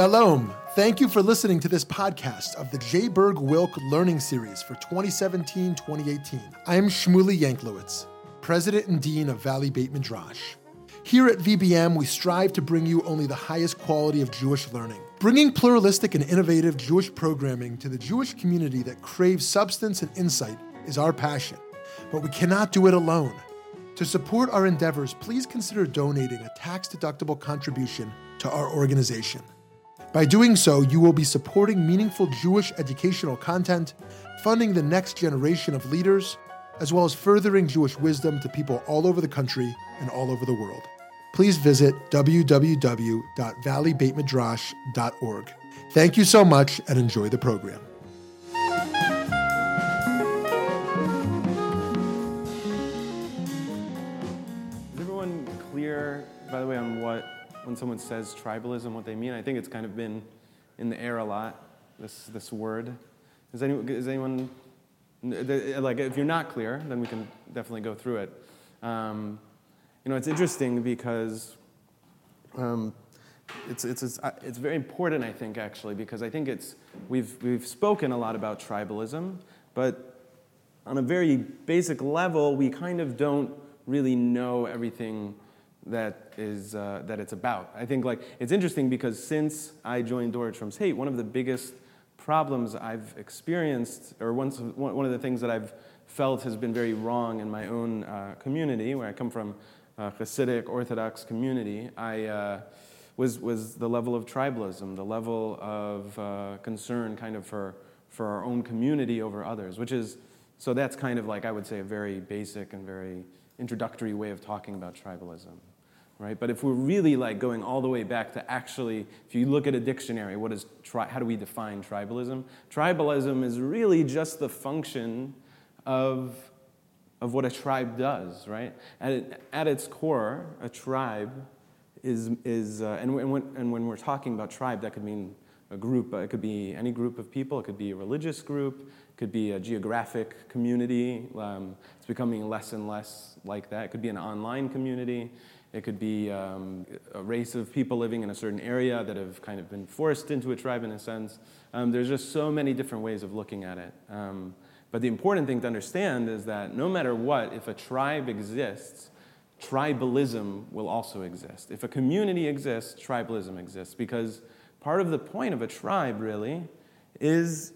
Shalom. Thank you for listening to this podcast of the J. Berg Wilk Learning Series for 2017 2018. I am Shmuly Yanklowitz, President and Dean of Valley Beit Midrash. Here at VBM, we strive to bring you only the highest quality of Jewish learning, bringing pluralistic and innovative Jewish programming to the Jewish community that craves substance and insight is our passion. But we cannot do it alone. To support our endeavors, please consider donating a tax deductible contribution to our organization. By doing so, you will be supporting meaningful Jewish educational content, funding the next generation of leaders, as well as furthering Jewish wisdom to people all over the country and all over the world. Please visit www.valleybeitmidrash.org. Thank you so much and enjoy the program. Is everyone clear, by the way, on what, when someone says tribalism, what they mean? I think it's kind of been in the air a lot, this, this word. Is, any, is anyone, like, if you're not clear, then we can definitely go through it. Um, you know, it's interesting because um, it's, it's, it's, it's very important, I think, actually, because I think it's, we've, we've spoken a lot about tribalism, but on a very basic level, we kind of don't really know everything that is uh, that it's about. I think like it's interesting because since I joined Torah Trumps Hate, one of the biggest problems I've experienced, or one, one of the things that I've felt has been very wrong in my own uh, community, where I come from, uh, Hasidic Orthodox community, I uh, was was the level of tribalism, the level of uh, concern, kind of for for our own community over others, which is so that's kind of like I would say a very basic and very introductory way of talking about tribalism right but if we're really like going all the way back to actually if you look at a dictionary what is tri- how do we define tribalism tribalism is really just the function of of what a tribe does right at, at its core a tribe is is uh, and, when, and when we're talking about tribe that could mean a group it could be any group of people it could be a religious group It could be a geographic community. Um, it's becoming less and less like that. It could be an online community. It could be um, a race of people living in a certain area that have kind of been forced into a tribe in a sense. Um, there's just so many different ways of looking at it. Um, but the important thing to understand is that no matter what, if a tribe exists, tribalism will also exist. If a community exists, tribalism exists. Because part of the point of a tribe, really, is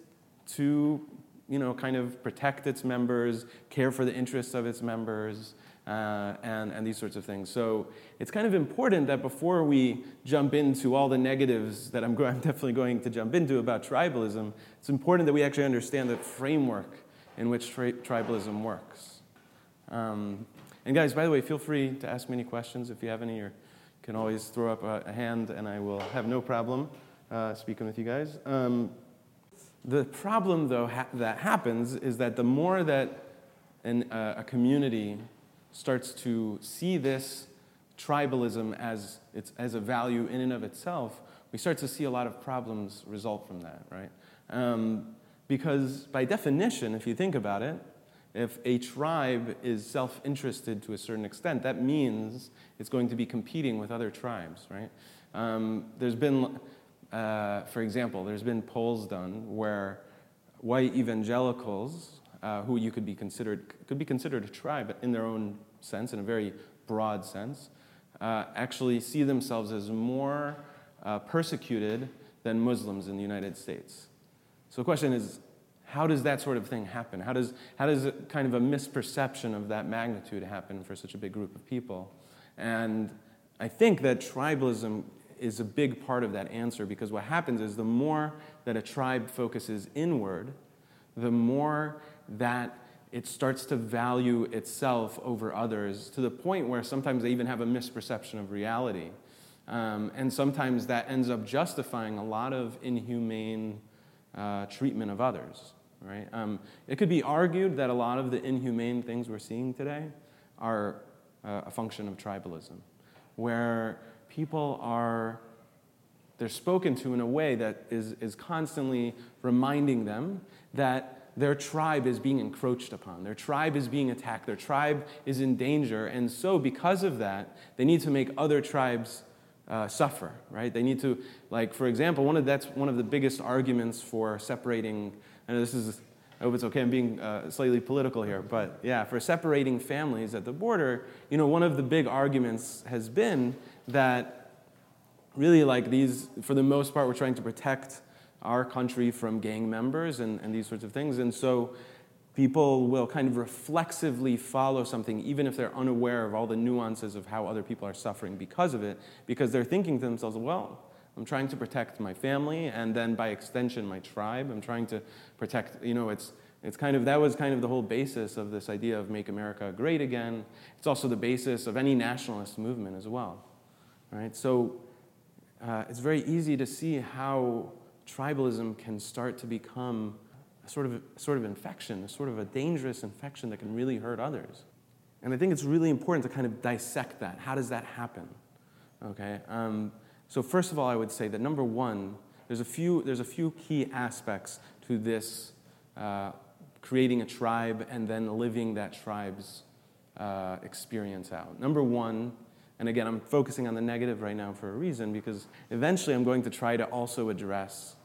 to you know, kind of protect its members, care for the interests of its members, uh, and, and these sorts of things. So it's kind of important that before we jump into all the negatives that I'm, I'm definitely going to jump into about tribalism, it's important that we actually understand the framework in which tri- tribalism works. Um, and guys, by the way, feel free to ask me any questions if you have any, you can always throw up a, a hand, and I will have no problem uh, speaking with you guys. Um, the problem, though, ha- that happens is that the more that an, uh, a community starts to see this tribalism as, it's, as a value in and of itself, we start to see a lot of problems result from that, right? Um, because by definition, if you think about it, if a tribe is self interested to a certain extent, that means it's going to be competing with other tribes, right? Um, there's been uh, for example, there's been polls done where white evangelicals, uh, who you could be considered could be considered a tribe in their own sense, in a very broad sense, uh, actually see themselves as more uh, persecuted than Muslims in the United States. So the question is, how does that sort of thing happen? How does, how does kind of a misperception of that magnitude happen for such a big group of people? And I think that tribalism is a big part of that answer because what happens is the more that a tribe focuses inward, the more that it starts to value itself over others to the point where sometimes they even have a misperception of reality. Um, and sometimes that ends up justifying a lot of inhumane uh, treatment of others. Right? Um, it could be argued that a lot of the inhumane things we're seeing today are uh, a function of tribalism, where people are they're spoken to in a way that is, is constantly reminding them that their tribe is being encroached upon. Their tribe is being attacked. Their tribe is in danger. And so, because of that, they need to make other tribes uh, suffer, right? They need to, like, for example, one of that's one of the biggest arguments for separating. And this is, I hope it's okay. I'm being uh, slightly political here, but yeah, for separating families at the border, you know, one of the big arguments has been that really, like these, for the most part, we're trying to protect our country from gang members and, and these sorts of things, and so people will kind of reflexively follow something even if they're unaware of all the nuances of how other people are suffering because of it because they're thinking to themselves well i'm trying to protect my family and then by extension my tribe. I'm trying to protect you know it's it's kind of that was kind of the whole basis of this idea of make america great again. It's also the basis of any nationalist movement as well right? So uh, it's very easy to see how tribalism can start to become a sort of, a sort of infection, a sort of a dangerous infection that can really hurt others. And I think it's really important to kind of dissect that. How does that happen? Okay. Um, so first of all, I would say that number one, there's a few, there's a few key aspects to this uh, creating a tribe and then living that tribe's uh, experience out. Number one, and again, I'm focusing on the negative right now for a reason because eventually I'm going to try to also address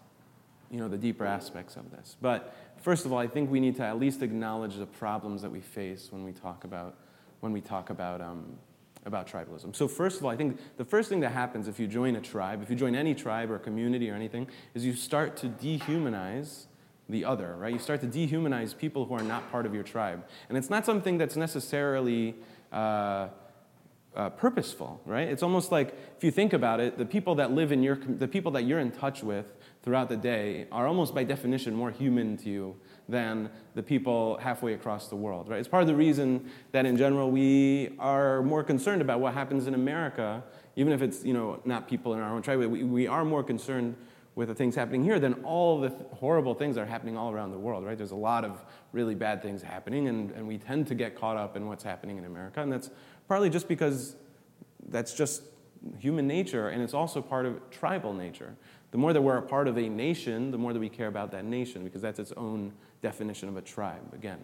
you know, the deeper aspects of this. But first of all, I think we need to at least acknowledge the problems that we face when we talk about, when we talk about, um, about tribalism. So first of all, I think the first thing that happens if you join a tribe, if you join any tribe or community or anything, is you start to dehumanize the other, right? You start to dehumanize people who are not part of your tribe. And it's not something that's necessarily uh, uh, purposeful, right? It's almost like if you think about it, the people that live in your, the people that you're in touch with throughout the day are almost by definition more human to you than the people halfway across the world, right? It's part of the reason that in general we are more concerned about what happens in America, even if it's, you know, not people in our own tribe, we, we are more concerned with the things happening here than all the th- horrible things that are happening all around the world, right? There's a lot of really bad things happening, and, and we tend to get caught up in what's happening in America, and that's partly just because that's just human nature, and it's also part of tribal nature. The more that we're a part of a nation, the more that we care about that nation, because that's its own definition of a tribe, again.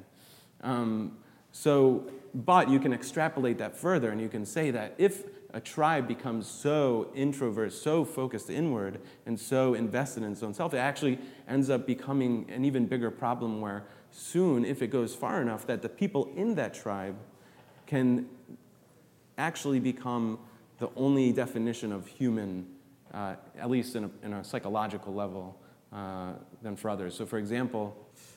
Um, so, but you can extrapolate that further, and you can say that if a tribe becomes so introvert, so focused inward, and so invested in its own self, it actually ends up becoming an even bigger problem where soon, if it goes far enough, that the people in that tribe can actually become the only definition of human uh, at least in a, in a psychological level, uh, than for others. So, for example,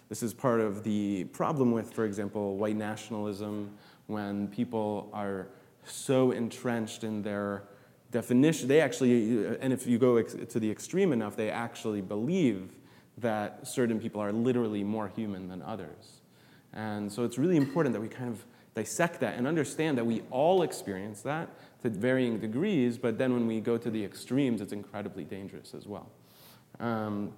this is part of the problem with, for example, white nationalism, when people are so entrenched in their definition. They actually, and if you go ex- to the extreme enough, they actually believe that certain people are literally more human than others. And so it's really important that we kind of dissect that and understand that we all experience that to varying degrees, but then when we go to the extremes, it's incredibly dangerous as well. Um,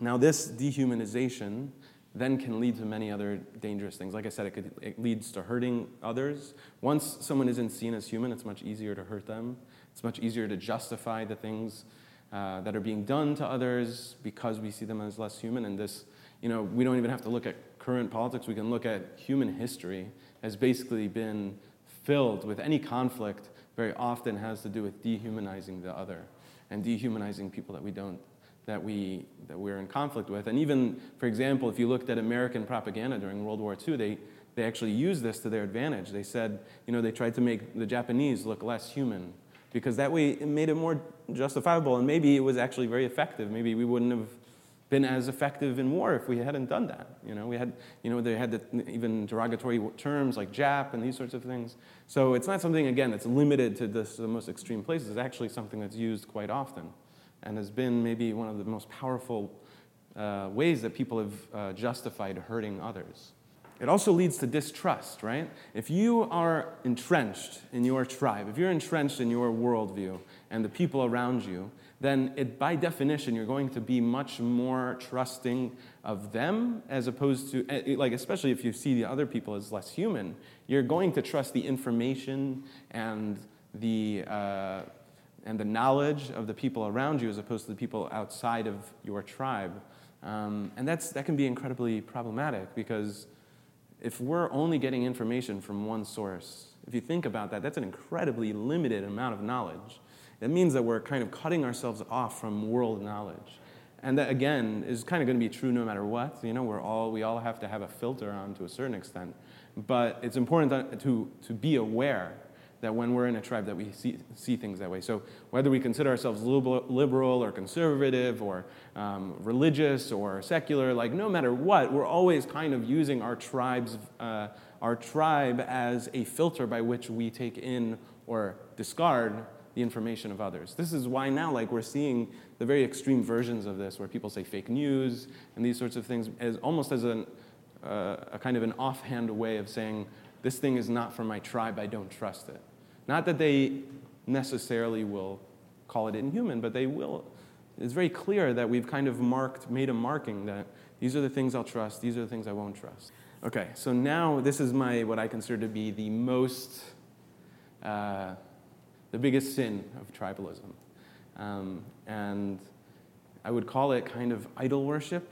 now, this dehumanization then can lead to many other dangerous things. Like I said, it, could, it leads to hurting others. Once someone isn't seen as human, it's much easier to hurt them. It's much easier to justify the things uh, that are being done to others because we see them as less human. And this, you know, we don't even have to look at current politics. We can look at human history has basically been filled with any conflict very often has to do with dehumanizing the other and dehumanizing people that we don't that we that we're in conflict with. And even for example if you looked at american propaganda during world war ii they they actually used this to their advantage. They said you know they tried to make the japanese look less human because that way it made it more justifiable and maybe it was actually very effective. Maybe we wouldn't have been as effective in war if we hadn't done that. You know, we had, you know, they had the, even derogatory terms like Jap and these sorts of things. So it's not something, again, that's limited to this, the most extreme places. It's actually something that's used quite often and has been maybe one of the most powerful uh, ways that people have uh, justified hurting others. It also leads to distrust, right? If you are entrenched in your tribe, if you're entrenched in your worldview and the people around you, then it, by definition, you're going to be much more trusting of them as opposed to, eh, like, especially if you see the other people as less human, you're going to trust the information and the, uh, and the knowledge of the people around you as opposed to the people outside of your tribe. Um, and that's, that can be incredibly problematic because if we're only getting information from one source, if you think about that, that's an incredibly limited amount of knowledge. It means that we're kind of cutting ourselves off from world knowledge. And that, again, is kind of going to be true no matter what. You know, we're all, we all have to have a filter on to a certain extent. But it's important to, to, be aware that when we're in a tribe that we see, see things that way. So whether we consider ourselves liberal or conservative or um, religious or secular, like no matter what, we're always kind of using our tribes, uh, our tribe as a filter by which we take in or discard the information of others. This is why now, like, we're seeing the very extreme versions of this, where people say fake news and these sorts of things, as almost as an, uh, a kind of an offhand way of saying, this thing is not from my tribe, I don't trust it. Not that they necessarily will call it inhuman, but they will. It's very clear that we've kind of marked, made a marking that these are the things I'll trust, these are the things I won't trust. Okay, so now this is my, what I consider to be the most, uh, the biggest sin of tribalism. Um, and I would call it kind of idol worship.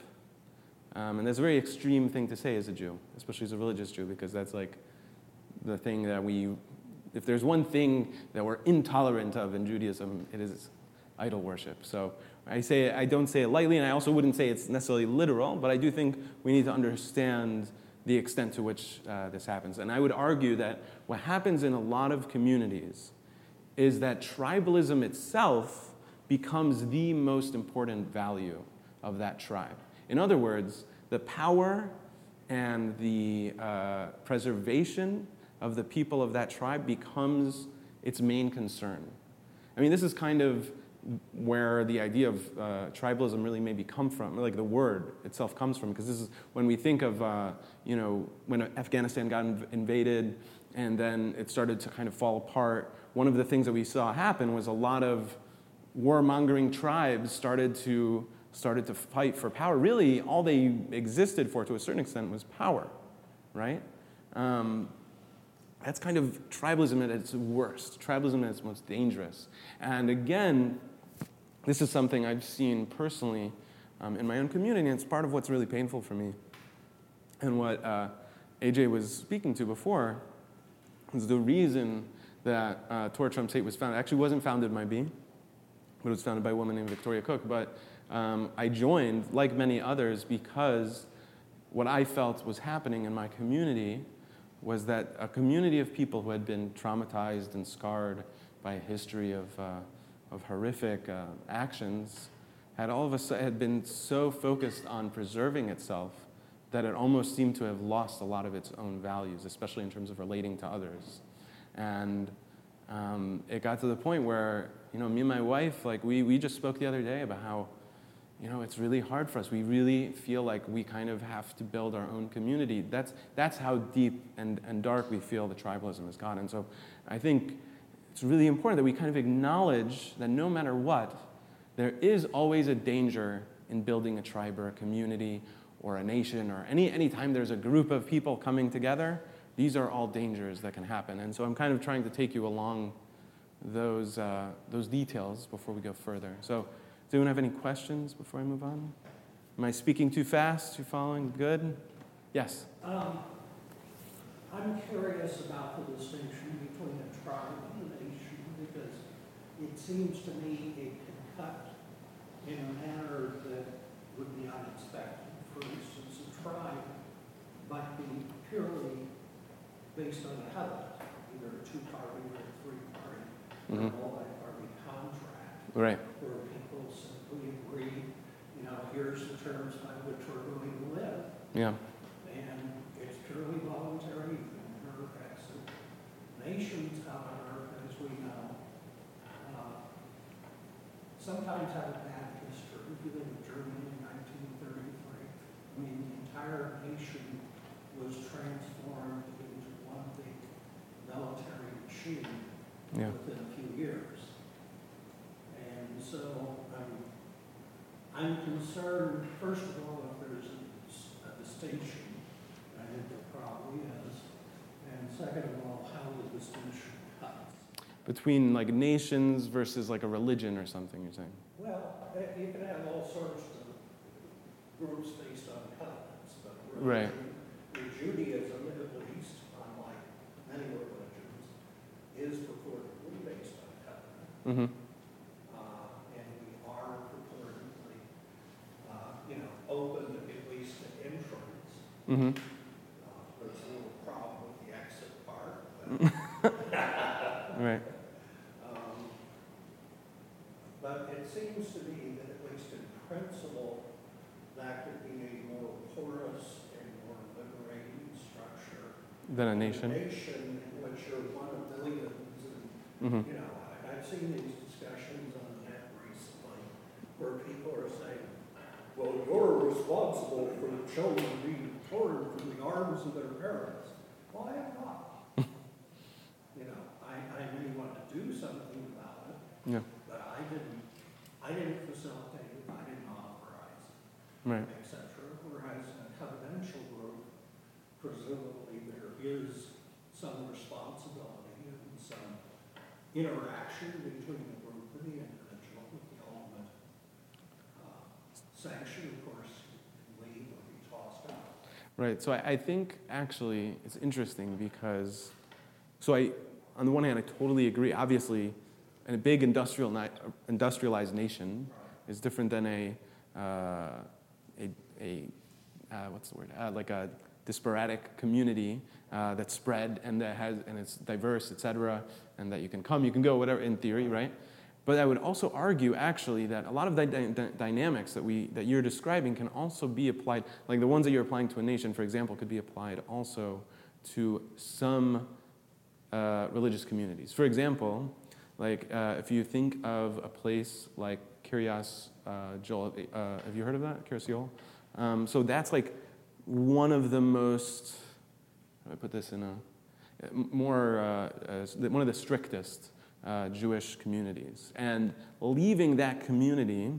Um, and that's a very extreme thing to say as a Jew, especially as a religious Jew, because that's like the thing that we if there's one thing that we're intolerant of in Judaism, it is idol worship. So I say I don't say it lightly, and I also wouldn't say it's necessarily literal, but I do think we need to understand the extent to which uh, this happens. And I would argue that what happens in a lot of communities is that tribalism itself becomes the most important value of that tribe. In other words, the power and the uh, preservation of the people of that tribe becomes its main concern. I mean, this is kind of where the idea of uh, tribalism really maybe come from, like the word itself comes from, because this is when we think of, uh, you know, when Afghanistan got inv- invaded and then it started to kind of fall apart, one of the things that we saw happen was a lot of warmongering tribes started to, started to fight for power. Really, all they existed for to a certain extent was power, right? Um, that's kind of tribalism at its worst, tribalism at its most dangerous. And again, this is something I've seen personally um, in my own community, and it's part of what's really painful for me. And what uh, AJ was speaking to before is the reason that uh, Torah Trumps Hate was founded. Actually, wasn't founded by me, but it was founded by a woman named Victoria Cook. But um, I joined, like many others, because what I felt was happening in my community was that a community of people who had been traumatized and scarred by a history of, uh, of horrific uh, actions had all of a sudden had been so focused on preserving itself that it almost seemed to have lost a lot of its own values, especially in terms of relating to others. And um, it got to the point where, you know, me and my wife, like, we, we just spoke the other day about how you know, it's really hard for us. We really feel like we kind of have to build our own community. That's, that's how deep and, and dark we feel the tribalism has. And so I think it's really important that we kind of acknowledge that no matter what, there is always a danger in building a tribe or a community or a nation or any any time there's a group of people coming together, these are all dangers that can happen. And so I'm kind of trying to take you along those, uh, those details before we go further. So does anyone have any questions before I move on? Am I speaking too fast? You following? Good? Yes? Um, I'm curious about the distinction between a tribe and a nation because it seems to me it can cut in a manner that would be unexpected. For instance, a tribe might be purely based on a covenant, either a two-party or a three-party, mm-hmm. or multi-party contract. Right. Where people simply agree, you know, here's the terms by which we're going to live. Yeah. And it's purely voluntary and it affects the nations, however, as we know, uh, sometimes have a bad history. If you look at Germany in 1933, I mean, the entire nation was transformed into one big military machine yeah. within a few years. And so um, I'm concerned, first of all, if there's a, a distinction. I think there probably is. And second of all, how the distinction cuts. Between like nations versus like a religion or something, you're saying? Well, eh, you can have all sorts of groups based on covenants, but Right. In Judaism, at least, unlike many religions, is purportedly based on covenant. Mm-hmm. Uh, and we are purportedly, uh, you know, open at least to inference. Mm-hmm. Uh, there's a little problem with the exit part. Then a A nation. nation which you're one of billions and Mm-hmm. You know, I- I've seen these discussions on the net recently where people are saying, well, you're responsible for the children being torn from the arms of their parents. Well, I am not. You know, I, I may want to do something about it, Yeah. but I didn't, I didn't facilitate it, I didn't authorize Right. et cetera, whereas in a covenantal group, presumably there is some responsibility and some interaction between the group and the individual with the uh, sanction, of course, leave or be tossed out. Right. So I, I think actually it's interesting because, so I, on the one hand, I totally agree. Obviously, in a big industrial ni- industrialized nation is different than a, uh, a, a uh, what's the word? Uh, like a disparate community uh, that's spread and that has and it's diverse, et cetera, and that you can come, you can go, whatever. In theory, right? But I would also argue, actually, that a lot of the dy- dy- dynamics that, we, that you're describing can also be applied, like the ones that you're applying to a nation, for example, could be applied also to some uh, religious communities. For example, like uh, if you think of a place like Kiryas uh, Joel, uh, have you heard of that, Kiryas Joel? Um, so that's like one of the most, I put this in a, more, uh, uh, one of the strictest uh, Jewish communities. And leaving that community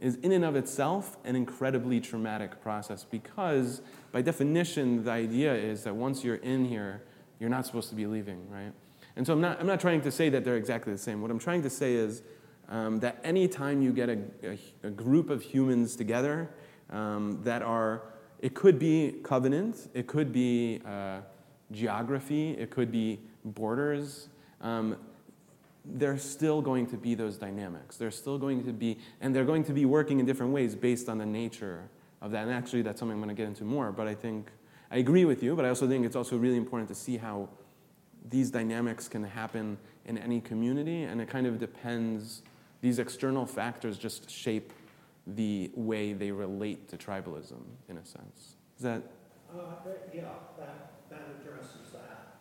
is, in and of itself, an incredibly traumatic process because, by definition, the idea is that once you're in here, you're not supposed to be leaving, right? And so I'm not, I'm not trying to say that they're exactly the same. What I'm trying to say is um, that anytime you get a, a, a group of humans together um, that are, it could be covenant, it could be uh, geography, it could be borders. Um, there's still going to be those dynamics. There's still going to be, and they're going to be working in different ways based on the nature of that. And actually, that's something I'm going to get into more. But I think, I agree with you, but I also think it's also really important to see how these dynamics can happen in any community. And it kind of depends, these external factors just shape the way they relate to tribalism, in a sense. Is that? Uh, Yeah, that, that addresses that.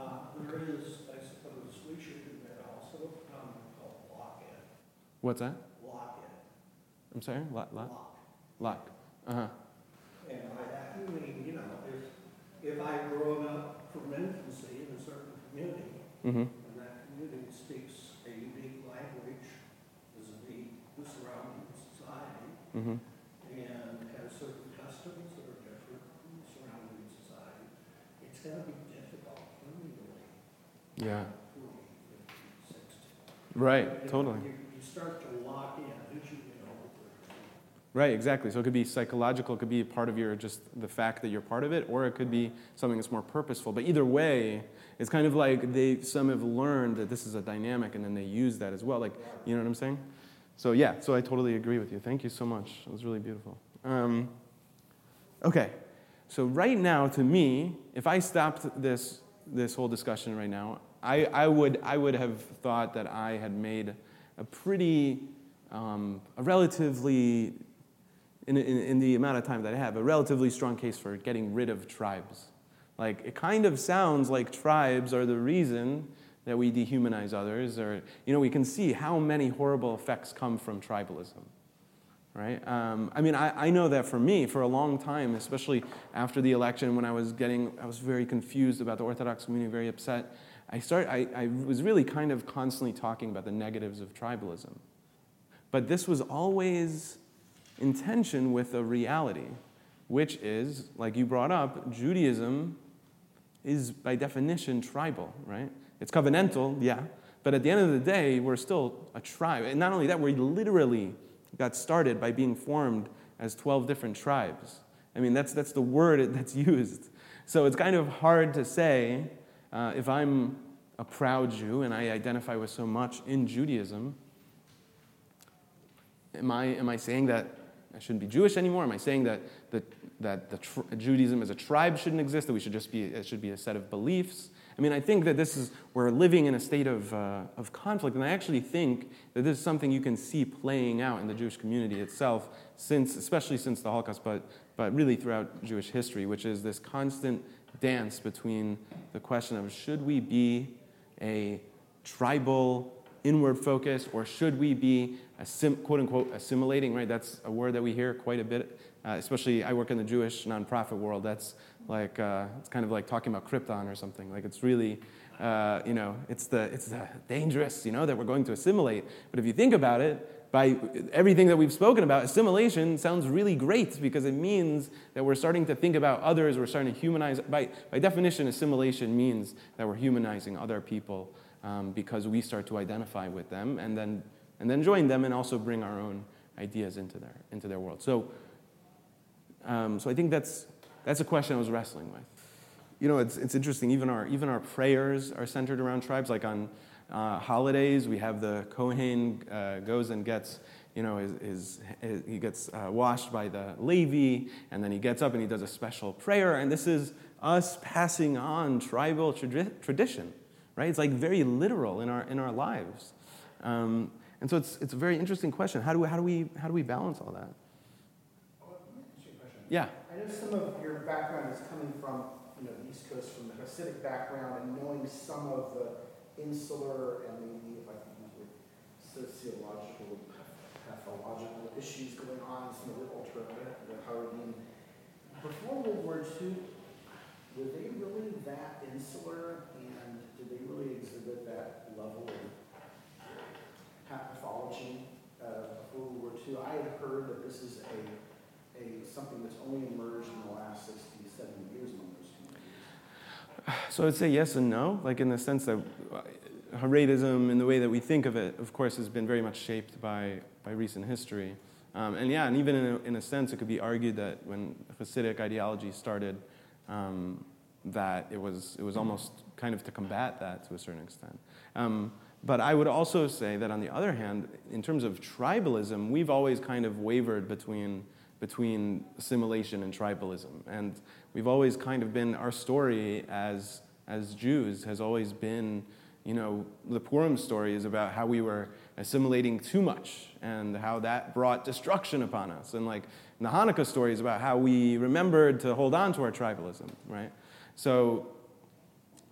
Uh, There is, I suppose, we should admit also, a concept called lock-in. What's that? Lock-in. I'm sorry? Lock? Lock? Lock. Uh huh. And by that you mean, you know, if, if I've grown up from infancy in a certain community, Mm hmm. and that community speaks a unique language vis-a-vis the surrounding society, Mm hmm. and has certain customs that are different from the surrounding society, it's gonna be difficult for me to leave. Yeah. 40, 50, 60. Right, totally. You, you start to lock in as you get. Right, exactly. So it could be psychological, it could be part of your just the fact that you're part of it, or it could be something that's more purposeful. But either way, it's kind of like they some have learned that this is a dynamic and then they use that as well. Like, you know what I'm saying? So yeah, so I totally agree with you. Thank you so much. It was really beautiful. Um, okay, so right now, to me, if I stopped this this whole discussion right now, I, I would I would have thought that I had made a pretty um, a relatively in, in, in the amount of time that I have, a relatively strong case for getting rid of tribes. Like, it kind of sounds like tribes are the reason that we dehumanize others, or, you know, we can see how many horrible effects come from tribalism, right? Um, I mean, I, I know that for me, for a long time, especially after the election when I was getting, I was very confused about the Orthodox community, very upset. I, start, I, I was really kind of constantly talking about the negatives of tribalism. But this was always in tension with a reality, which is, like you brought up, Judaism is by definition tribal, right? It's covenantal, yeah, but at the end of the day, we're still a tribe. And not only that, we literally got started by being formed as 12 different tribes. I mean, that's, that's the word that's used. So it's kind of hard to say uh, if I'm a proud Jew and I identify with so much in Judaism, am I, am I saying that I shouldn't be Jewish anymore? Am I saying that, that, that the tr- Judaism as a tribe shouldn't exist, that we should just be, it should be a set of beliefs? I mean, I think that this is, we're living in a state of, uh, of conflict, and I actually think that this is something you can see playing out in the Jewish community itself, since, especially since the Holocaust, but, but really throughout Jewish history, which is this constant dance between the question of should we be a tribal, inward focus, or should we be, assim- quote unquote, assimilating, right? That's a word that we hear quite a bit, uh, especially I work in the Jewish nonprofit world. That's like, uh, it's kind of like talking about Krypton or something. Like it's really, uh, you know, it's the, it's the dangerous, you know, that we're going to assimilate. But if you think about it, by everything that we've spoken about, assimilation sounds really great because it means that we're starting to think about others, we're starting to humanize. By, by definition, assimilation means that we're humanizing other people um, because we start to identify with them and then, and then join them and also bring our own ideas into their, into their world. So, um, so I think that's, that's a question I was wrestling with. You know, it's, it's interesting, even our, even our prayers are centered around tribes, like on uh, holidays. We have the Kohen uh, goes and gets, you know, his, his, his he gets uh, washed by the Levi, and then he gets up and he does a special prayer. And this is us passing on tribal tradi- tradition, right? It's like very literal in our, in our lives. Um, and so it's, it's a very interesting question. How do we, how do we, how do we balance all that? Yeah. I know some of your background is coming from, you know, the East Coast, from the Hasidic background, and knowing some of the insular and maybe, if I can use it, sociological, pathological issues going on, in some of the ultra, the Haredim. Before World War II, were they really that insular, and did they really exhibit that level of pathology uh, before World War II? I had heard that this is a, a something that's only emerged in the last 60, 70 years among those communities. So I'd say yes and no, like in the sense that uh, Haredism, in the way that we think of it, of course, has been very much shaped by, by recent history. Um, and yeah, and even in a, in a sense, it could be argued that when Hasidic ideology started, um, that it was, it was almost kind of to combat that to a certain extent. Um, but I would also say that on the other hand, in terms of tribalism, we've always kind of wavered between, between assimilation and tribalism. And we've always kind of been, our story as, as Jews has always been, you know, the Purim story is about how we were assimilating too much and how that brought destruction upon us. And like the Hanukkah story is about how we remembered to hold on to our tribalism, right? So,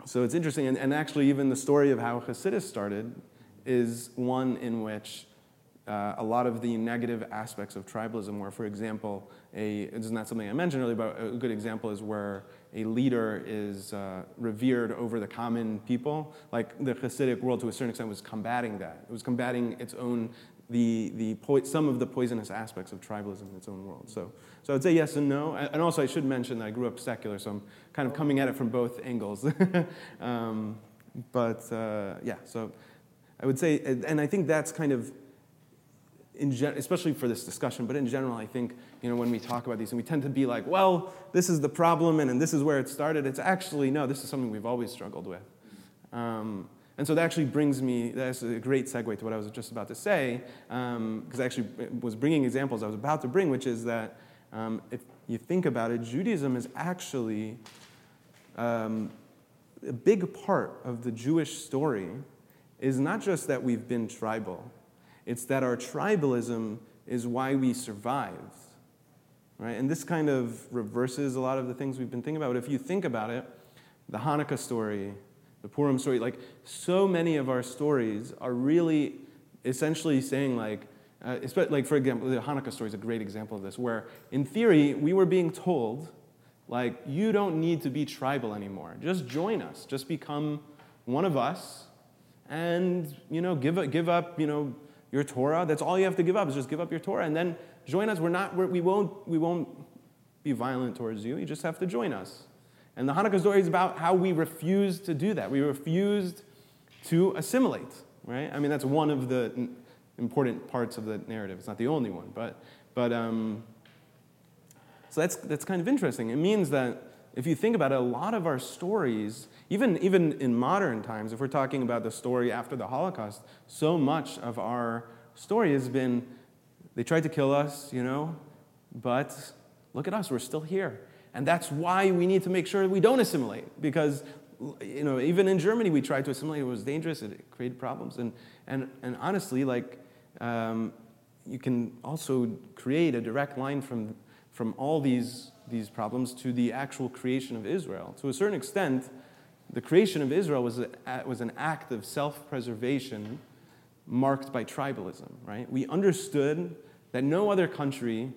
so it's interesting. And, and actually, even the story of how Hasidus started is one in which uh, a lot of the negative aspects of tribalism, where, for example, a, it's not something I mentioned earlier, but a good example is where a leader is uh, revered over the common people. Like the Hasidic world, to a certain extent, was combating that. It was combating its own, the, the po- some of the poisonous aspects of tribalism in its own world. So, so I'd say yes and no. And also, I should mention that I grew up secular, so I'm kind of coming at it from both angles. um, but uh, yeah, so I would say, and I think that's kind of gen- especially for this discussion, but in general, I think you know when we talk about these, and we tend to be like, well, this is the problem, and, and this is where it started. It's actually no, this is something we've always struggled with. Um, and so that actually brings me, that's a great segue to what I was just about to say, because um, I actually was bringing examples I was about to bring, which is that um, if you think about it, Judaism is actually um, a big part of the Jewish story is not just that we've been tribal, it's that our tribalism is why we survived. Right? And this kind of reverses a lot of the things we've been thinking about. But if you think about it, the Hanukkah story, the Purim story, like so many of our stories are really essentially saying like, uh, like for example, the Hanukkah story is a great example of this, where in theory we were being told, like, you don't need to be tribal anymore. Just join us. Just become one of us, and you know, give give up, you know, your Torah. That's all you have to give up is just give up your Torah, and then join us. We're not. We're, we won't. We won't be violent towards you. You just have to join us. And the Hanukkah story is about how we refused to do that. We refused to assimilate, right? I mean, that's one of the important parts of the narrative. It's not the only one, but, but um, so that's, that's kind of interesting. It means that if you think about it, a lot of our stories, even, even in modern times, if we're talking about the story after the Holocaust, so much of our story has been They tried to kill us, you know, but look at us, we're still here. And that's why we need to make sure we don't assimilate, because you know, even in Germany, we tried to assimilate. It was dangerous. It created problems. And, and, and honestly, like, um, you can also create a direct line from, from all these, these problems to the actual creation of Israel. To a certain extent, the creation of Israel was, a, was an act of self preservation marked by tribalism, right? We understood that no other country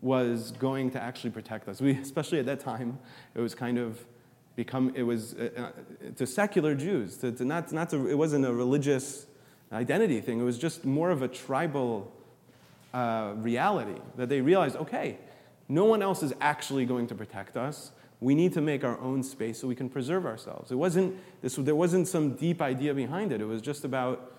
was going to actually protect us. We, especially at that time, it was kind of become, it was uh, uh, to secular Jews, to, to not, not to, it wasn't a religious identity thing, it was just more of a tribal uh, reality that they realized okay, no one else is actually going to protect us. We need to make our own space so we can preserve ourselves. It wasn't, this, there wasn't some deep idea behind it. It was just about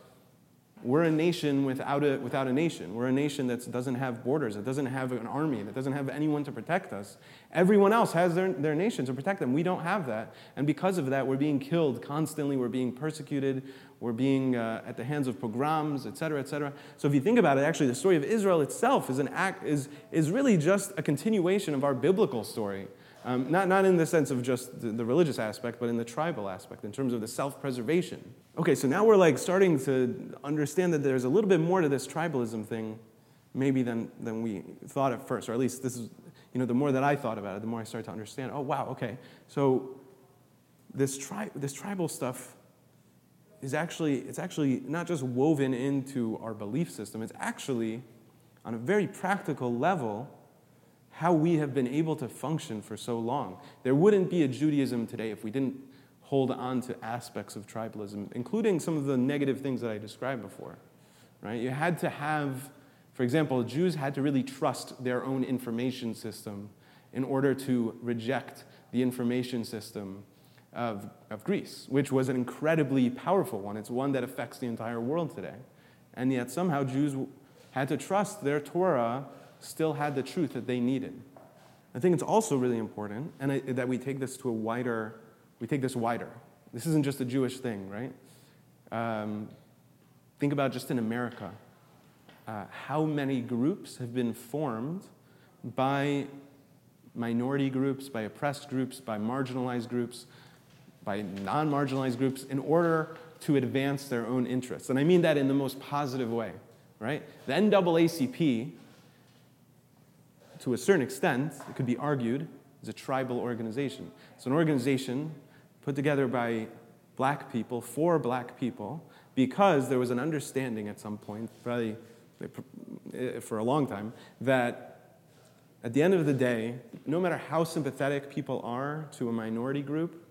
we're a nation without a, without a nation. We're a nation that doesn't have borders, that doesn't have an army, that doesn't have anyone to protect us. Everyone else has their, their nation to protect them. We don't have that. And because of that, we're being killed constantly, we're being persecuted, we're being uh, at the hands of pogroms, et cetera, et cetera. So if you think about it, actually, the story of Israel itself is, an act, is, is really just a continuation of our biblical story. Um, not, not in the sense of just the, the, religious aspect, but in the tribal aspect, in terms of the self preservation. Okay, so now we're like starting to understand that there's a little bit more to this tribalism thing, maybe than, than we thought at first, or at least this is, you know, the more that I thought about it, the more I started to understand, oh, wow, okay, so this, tri- this tribal stuff is actually, it's actually not just woven into our belief system, it's actually, on a very practical level, how we have been able to function for so long. There wouldn't be a Judaism today if we didn't hold on to aspects of tribalism, including some of the negative things that I described before. Right? You had to have, for example, Jews had to really trust their own information system in order to reject the information system of, of Greece, which was an incredibly powerful one. It's one that affects the entire world today. And yet somehow Jews had to trust their Torah still had the truth that they needed. I think it's also really important and I, that we take this to a wider, we take this wider. This isn't just a Jewish thing, right? Um, think about just in America. Uh, how many groups have been formed by minority groups, by oppressed groups, by marginalized groups, by non marginalized groups in order to advance their own interests. And I mean that in the most positive way, right? The NAACP to a certain extent, it could be argued, is a tribal organization. It's an organization put together by black people for black people because there was an understanding at some point, probably eh, for a long time, that at the end of the day, no matter how sympathetic people are to a minority group,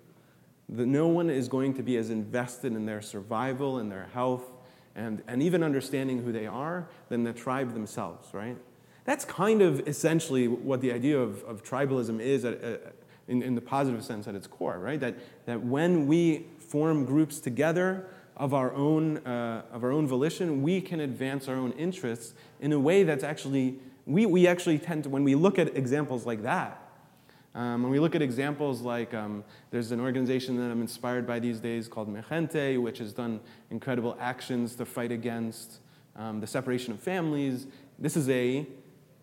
that no one is going to be as invested in their survival and their health and, and even understanding who they are than the tribe themselves, right? That's kind of essentially what the idea of, of tribalism is at, uh, in, in the positive sense at its core, right? That, that when we form groups together of our, own, uh, of our own volition, we can advance our own interests in a way that's actually, we, we actually tend to, when we look at examples like that, um, when we look at examples like um, there's an organization that I'm inspired by these days called Mijente, which has done incredible actions to fight against um, the separation of families. This is a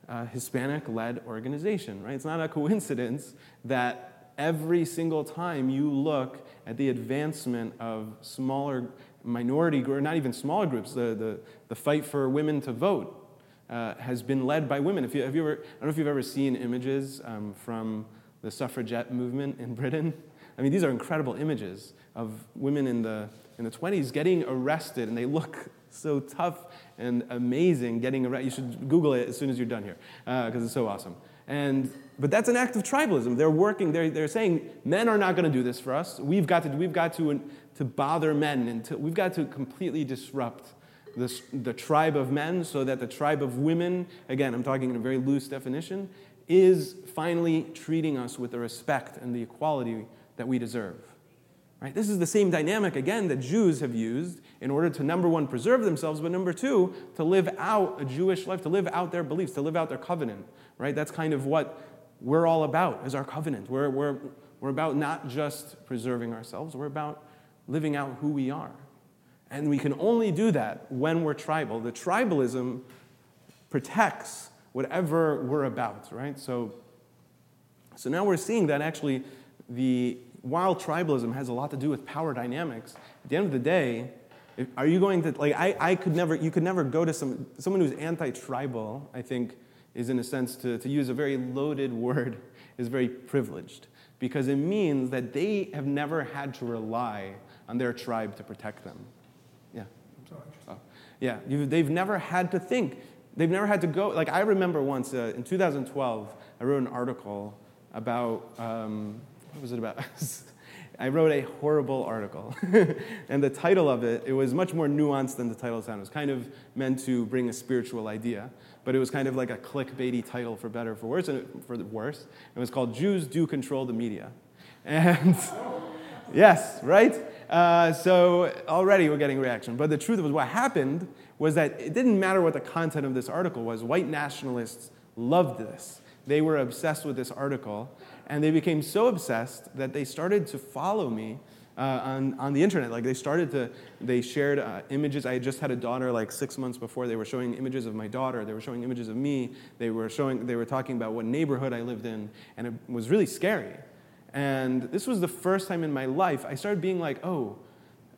uh, Hispanic led organization, right? It's not a coincidence that every single time you look at the advancement of smaller minority, or not even smaller groups, the, the, the fight for women to vote uh, has been led by women. If you, have you ever, I don't know if you've ever seen images um, from the suffragette movement in Britain. I mean, these are incredible images of women in the, in the 20s getting arrested, and they look so tough and amazing getting around. You should Google it as soon as you're done here because uh, it's so awesome. And, but that's an act of tribalism. They're working, they're, they're saying, men are not going to do this for us. We've got to, we've got to, to bother men, and to, we've got to completely disrupt this, the tribe of men so that the tribe of women, again, I'm talking in a very loose definition, is finally treating us with the respect and the equality that we deserve. Right? This is the same dynamic, again, that Jews have used in order to, number one, preserve themselves, but number two, to live out a Jewish life, to live out their beliefs, to live out their covenant. Right? That's kind of what we're all about, is our covenant. We're, we're, we're about not just preserving ourselves, we're about living out who we are. And we can only do that when we're tribal. The tribalism protects whatever we're about, right? So, so now we're seeing that actually the while tribalism has a lot to do with power dynamics, at the end of the day, if, are you going to like I, I could never you could never go to some someone who's anti-tribal, I think, is in a sense to, to use a very loaded word, is very privileged. Because it means that they have never had to rely on their tribe to protect them. Yeah. i'm Oh. Yeah, they've never had to think. They've never had to go. Like, I remember once uh, in 2012, I wrote an article about, um, what was it about? I wrote a horrible article. and the title of it, it was much more nuanced than the title sounded. It was kind of meant to bring a spiritual idea, but it was kind of like a clickbaity title for better for worse, and for the worse. It was called Jews Do Control the Media. And yes, right? Uh, so already we're getting reaction. But the truth was what happened was that it didn't matter what the content of this article was. White nationalists loved this. They were obsessed with this article, and they became so obsessed that they started to follow me uh, on, on the internet. Like they started to, they shared uh, images. I had just had a daughter like six months before. They were showing images of my daughter. They were showing images of me. They were showing, they were talking about what neighborhood I lived in. And it was really scary. And this was the first time in my life I started being like, oh,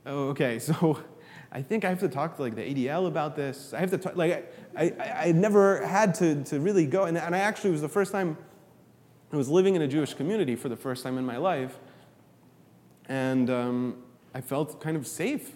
oh okay, so I think I have to talk to like the ADL about this. I have to talk, like, I, I, I never had to, to really go. And, and I actually was the first time I was living in a Jewish community for the first time in my life. And um, I felt kind of safe.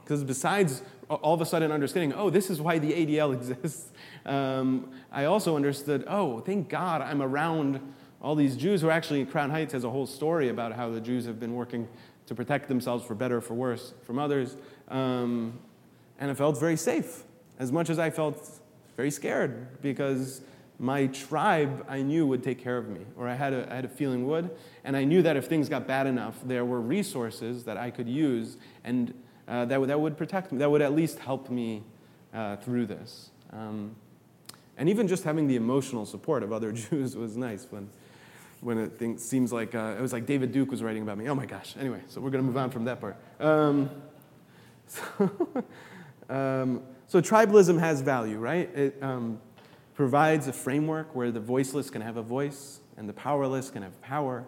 Because besides all of a sudden understanding, oh, this is why the ADL exists, um, I also understood, oh, thank God I'm around all these Jews who actually, in Crown Heights has a whole story about how the Jews have been working to protect themselves for better or for worse from others. Um, and I felt very safe, as much as I felt very scared because my tribe I knew would take care of me, or I had a, I had a feeling would. And I knew that if things got bad enough, there were resources that I could use and uh, that, that would protect me, that would at least help me uh, through this. Um, and even just having the emotional support of other Jews was nice when, when it think, seems like uh, it was like David Duke was writing about me. Oh my gosh. Anyway, so we're going to move on from that part. Um, so, um, so, tribalism has value, right? It um, provides a framework where the voiceless can have a voice and the powerless can have power.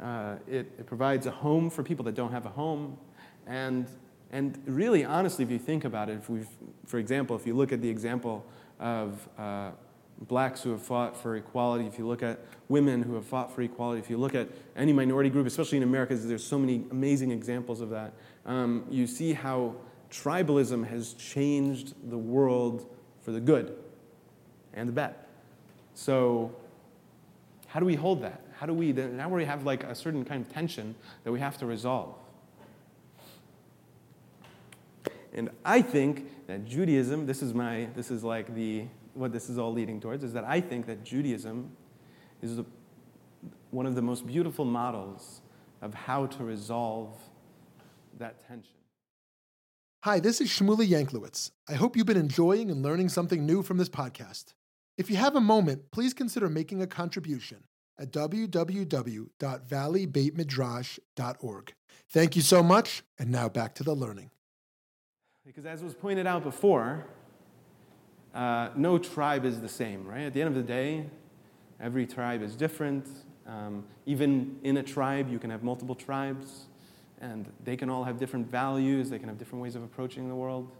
Uh, it, it, provides a home for people that don't have a home. And, and really, honestly, if you think about it, if we for example, if you look at the example of uh, blacks who have fought for equality, if you look at women who have fought for equality, if you look at any minority group, especially in America, there's so many amazing examples of that, um, you see how tribalism has changed the world for the good and the bad. So, how do we hold that? How do we, now we have like a certain kind of tension that we have to resolve. And I think that Judaism, this is my, this is like the, what this is all leading towards, is that I think that Judaism is the, one of the most beautiful models of how to resolve that tension. Hi, this is Shmuly Yanklowitz. I hope you've been enjoying and learning something new from this podcast. If you have a moment, please consider making a contribution at www.valleybeitmidrash.org. Thank you so much, and now back to the learning. Because as was pointed out before, uh, no tribe is the same, right? At the end of the day, every tribe is different. Um, even in a tribe, you can have multiple tribes, and they can all have different values, they can have different ways of approaching the world.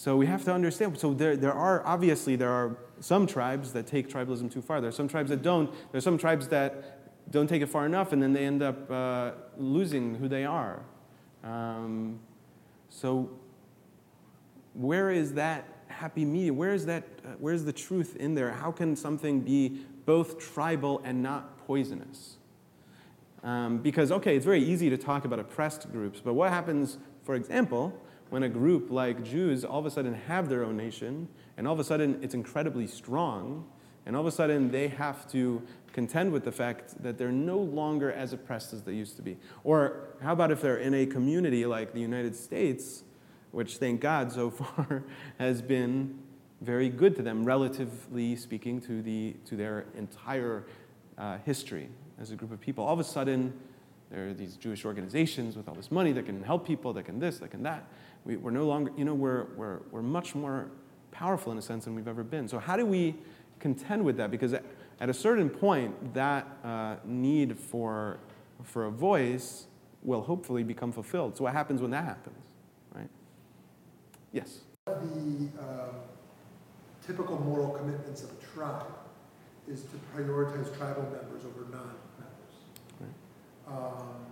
So we have to understand. So there, there are, obviously, there are some tribes that take tribalism too far. There are some tribes that don't. There are some tribes that don't take it far enough, and then they end up uh, losing who they are. Um, so where is that happy medium? Where is that? Uh, where's the truth in there? How can something be both tribal and not poisonous? Um, because okay, it's very easy to talk about oppressed groups, but what happens, for example, when a group like Jews all of a sudden have their own nation, and all of a sudden it's incredibly strong, and all of a sudden they have to contend with the fact that they're no longer as oppressed as they used to be. Or how about if they're in a community like the United States, which thank God so far has been very good to them, relatively speaking, to, the, to their entire uh, history as a group of people. All of a sudden, there are these Jewish organizations with all this money that can help people, that can this, that can that. We, are no longer, you know, we're, we're, we're much more powerful in a sense than we've ever been. So, how do we contend with that? Because at a certain point, that uh, need for, for a voice will hopefully become fulfilled. So, what happens when that happens, right? Yes? The um, typical moral commitments of a tribe is to prioritize tribal members over non-members. Right. Um,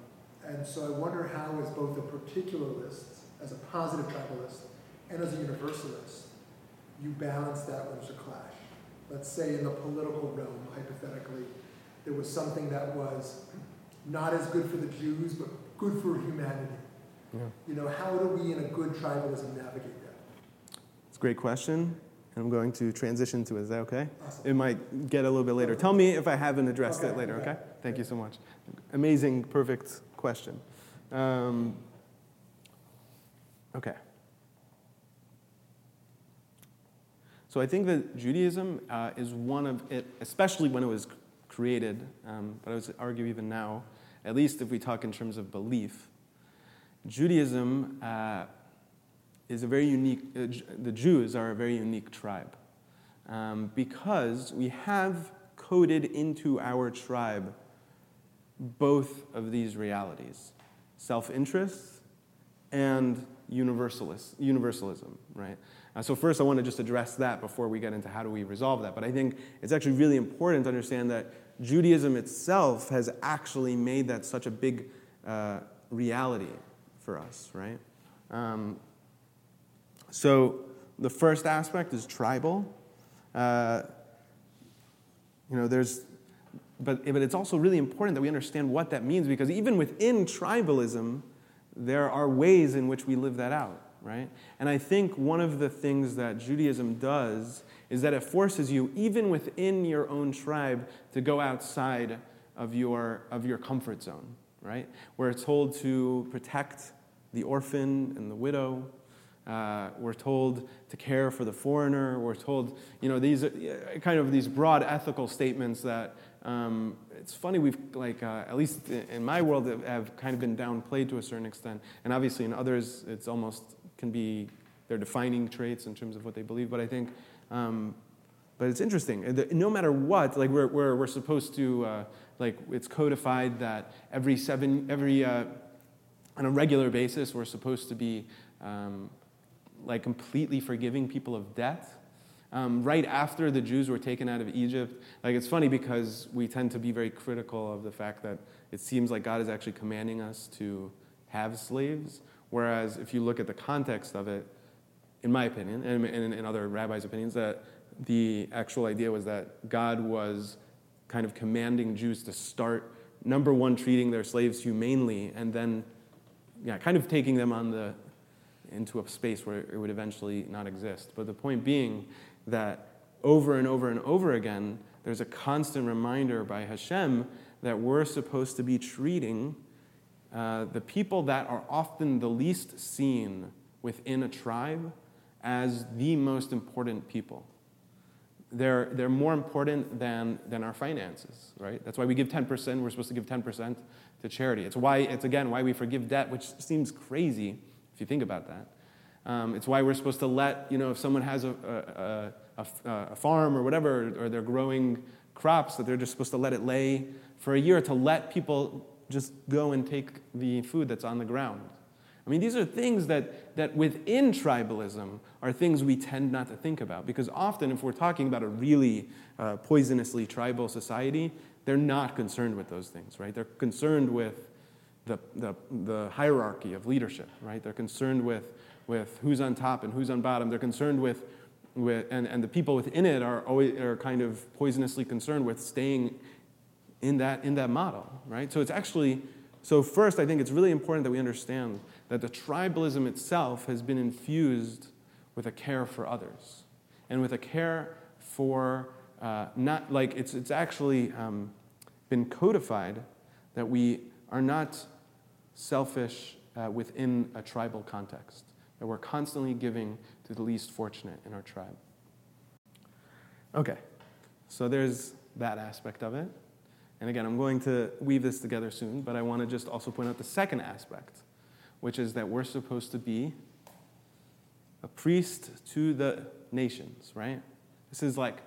and so I wonder how, as both a particularist, as a positive tribalist, and as a universalist, you balance that when there's a clash. Let's say in the political realm, hypothetically, there was something that was not as good for the Jews, but good for humanity. Yeah. You know, how do we in a good tribalism navigate that? It's a great question. and I'm going to transition to it. Is that okay? Awesome. It might get a little bit later. Tell me if I haven't addressed it later, okay. okay? Thank you so much. Amazing, perfect question. Um, okay. So I think that Judaism uh, is one of it, especially when it was created, um, but I would argue even now, at least if we talk in terms of belief, Judaism uh, is a very unique, uh, the Jews are a very unique tribe um, because we have coded into our tribe both of these realities self interest and universalist, universalism, right? Uh, so, first, I want to just address that before we get into how do we resolve that. But I think it's actually really important to understand that Judaism itself has actually made that such a big uh, reality for us, right? Um, so, the first aspect is tribal. Uh, you know, there's, but, but it's also really important that we understand what that means because even within tribalism, there are ways in which we live that out, right? And I think one of the things that Judaism does is that it forces you, even within your own tribe, to go outside of your, of your comfort zone, right? We're told to protect the orphan and the widow. Uh, we're told to care for the foreigner. We're told, you know, these uh, kind of these broad ethical statements that um, it's funny we've like uh, at least in my world have- have kind of been downplayed to a certain extent, and obviously in others it's almost can be their defining traits in terms of what they believe. But I think, um, but it's interesting. Uh, No matter what, like we're we're, we're supposed to uh, like it's codified that every seven every uh, on a regular basis we're supposed to be um, like completely forgiving people of debt. Um, right after the Jews were taken out of Egypt, like it's funny because we tend to be very critical of the fact that it seems like God is actually commanding us to have slaves. Whereas if you look at the context of it, in my opinion, and in, other rabbis' opinions, that the actual idea was that God was kind of commanding Jews to start, number one, treating their slaves humanely, and then, yeah, kind of taking them on the into a space where it would eventually not exist. But the point being that over and over and over again, there's a constant reminder by Hashem that we're supposed to be treating uh, the people that are often the least seen within a tribe as the most important people. They're, they're more important than, than our finances, right? That's why we give 10%. We're supposed to give 10% to charity. It's why, it's again, why we forgive debt, which seems crazy if you think about that. Um, it's why we're supposed to let, you know, if someone has a, a, a, a farm or whatever, or they're growing crops, that they're just supposed to let it lay for a year to let people just go and take the food that's on the ground. I mean, these are things that, that within tribalism are things we tend not to think about. Because often, if we're talking about a really uh, poisonously tribal society, they're not concerned with those things, right? They're concerned with the, the, the hierarchy of leadership, right? They're concerned with, with who's on top and who's on bottom. They're concerned with, with and, and the people within it are, always, are kind of poisonously concerned with staying in that, in that model, right? So it's actually, so first, I think it's really important that we understand that the tribalism itself has been infused with a care for others and with a care for uh, not like it's, it's actually um, been codified that we are not selfish uh, within a tribal context, that we're constantly giving to the least fortunate in our tribe. Okay, so there's that aspect of it. And again, I'm going to weave this together soon, but I want to just also point out the second aspect, which is that we're supposed to be a priest to the nations, right? This is like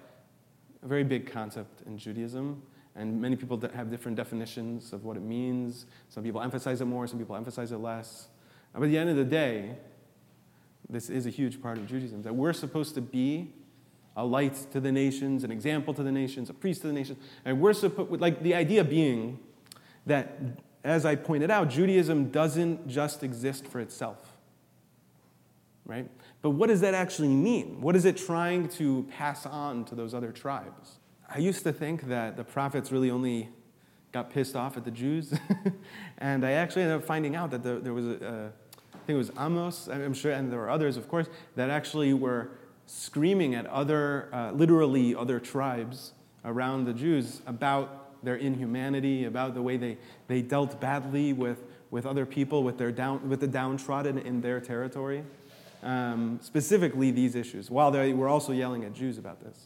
a very big concept in Judaism, and many people have different definitions of what it means. Some people emphasize it more, some people emphasize it less. But at the end of the day, this is a huge part of Judaism that we're supposed to be a light to the nations, an example to the nations, a priest to the nations. And we're supposed, like the idea being that, as I pointed out, Judaism doesn't just exist for itself. Right? But what does that actually mean? What is it trying to pass on to those other tribes? I used to think that the prophets really only got pissed off at the Jews. and I actually ended up finding out that there was a, think it was Amos, I'm sure, and there were others, of course, that actually were screaming at other, uh, literally other tribes around the Jews about their inhumanity, about the way they, they dealt badly with, with other people, with, their down, with the downtrodden in their territory. Um, specifically, these issues, while they were also yelling at Jews about this.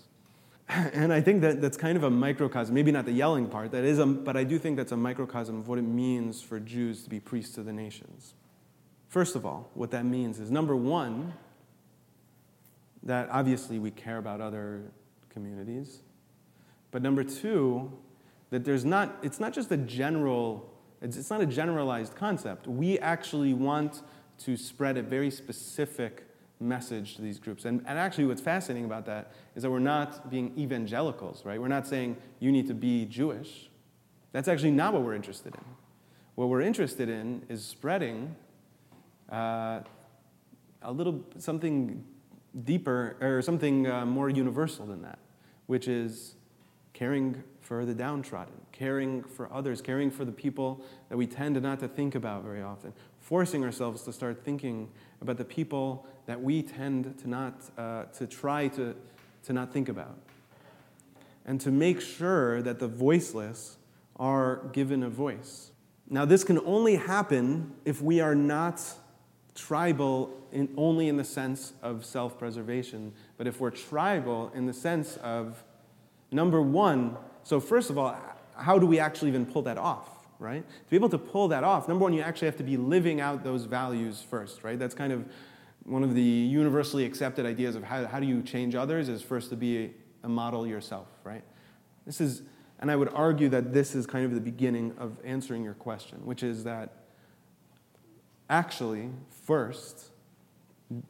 And I think that that's kind of a microcosm, maybe not the yelling part, that is a, but I do think that's a microcosm of what it means for Jews to be priests of the nations. First of all, what that means is number one, that obviously we care about other communities. But number two, that there's not, it's not just a general, it's, it's not a generalized concept. We actually want to spread a very specific message to these groups. And, and actually, what's fascinating about that is that we're not being evangelicals, right? We're not saying you need to be Jewish. That's actually not what we're interested in. What we're interested in is spreading uh, a little something deeper or something uh, more universal than that, which is caring for the downtrodden, caring for others, caring for the people that we tend not to think about very often, forcing ourselves to start thinking about the people that we tend to not uh, to try to, to not think about. And to make sure that the voiceless are given a voice. Now this can only happen if we are not tribal in, only in the sense of self preservation, but if we're tribal in the sense of, number one, so first of all, how do we actually even pull that off, right? To be able to pull that off, number one, you actually have to be living out those values first, right? That's kind of one of the universally accepted ideas of how, how do you change others is first to be a, a model yourself, right? This is, and I would argue that this is kind of the beginning of answering your question, which is that actually, first,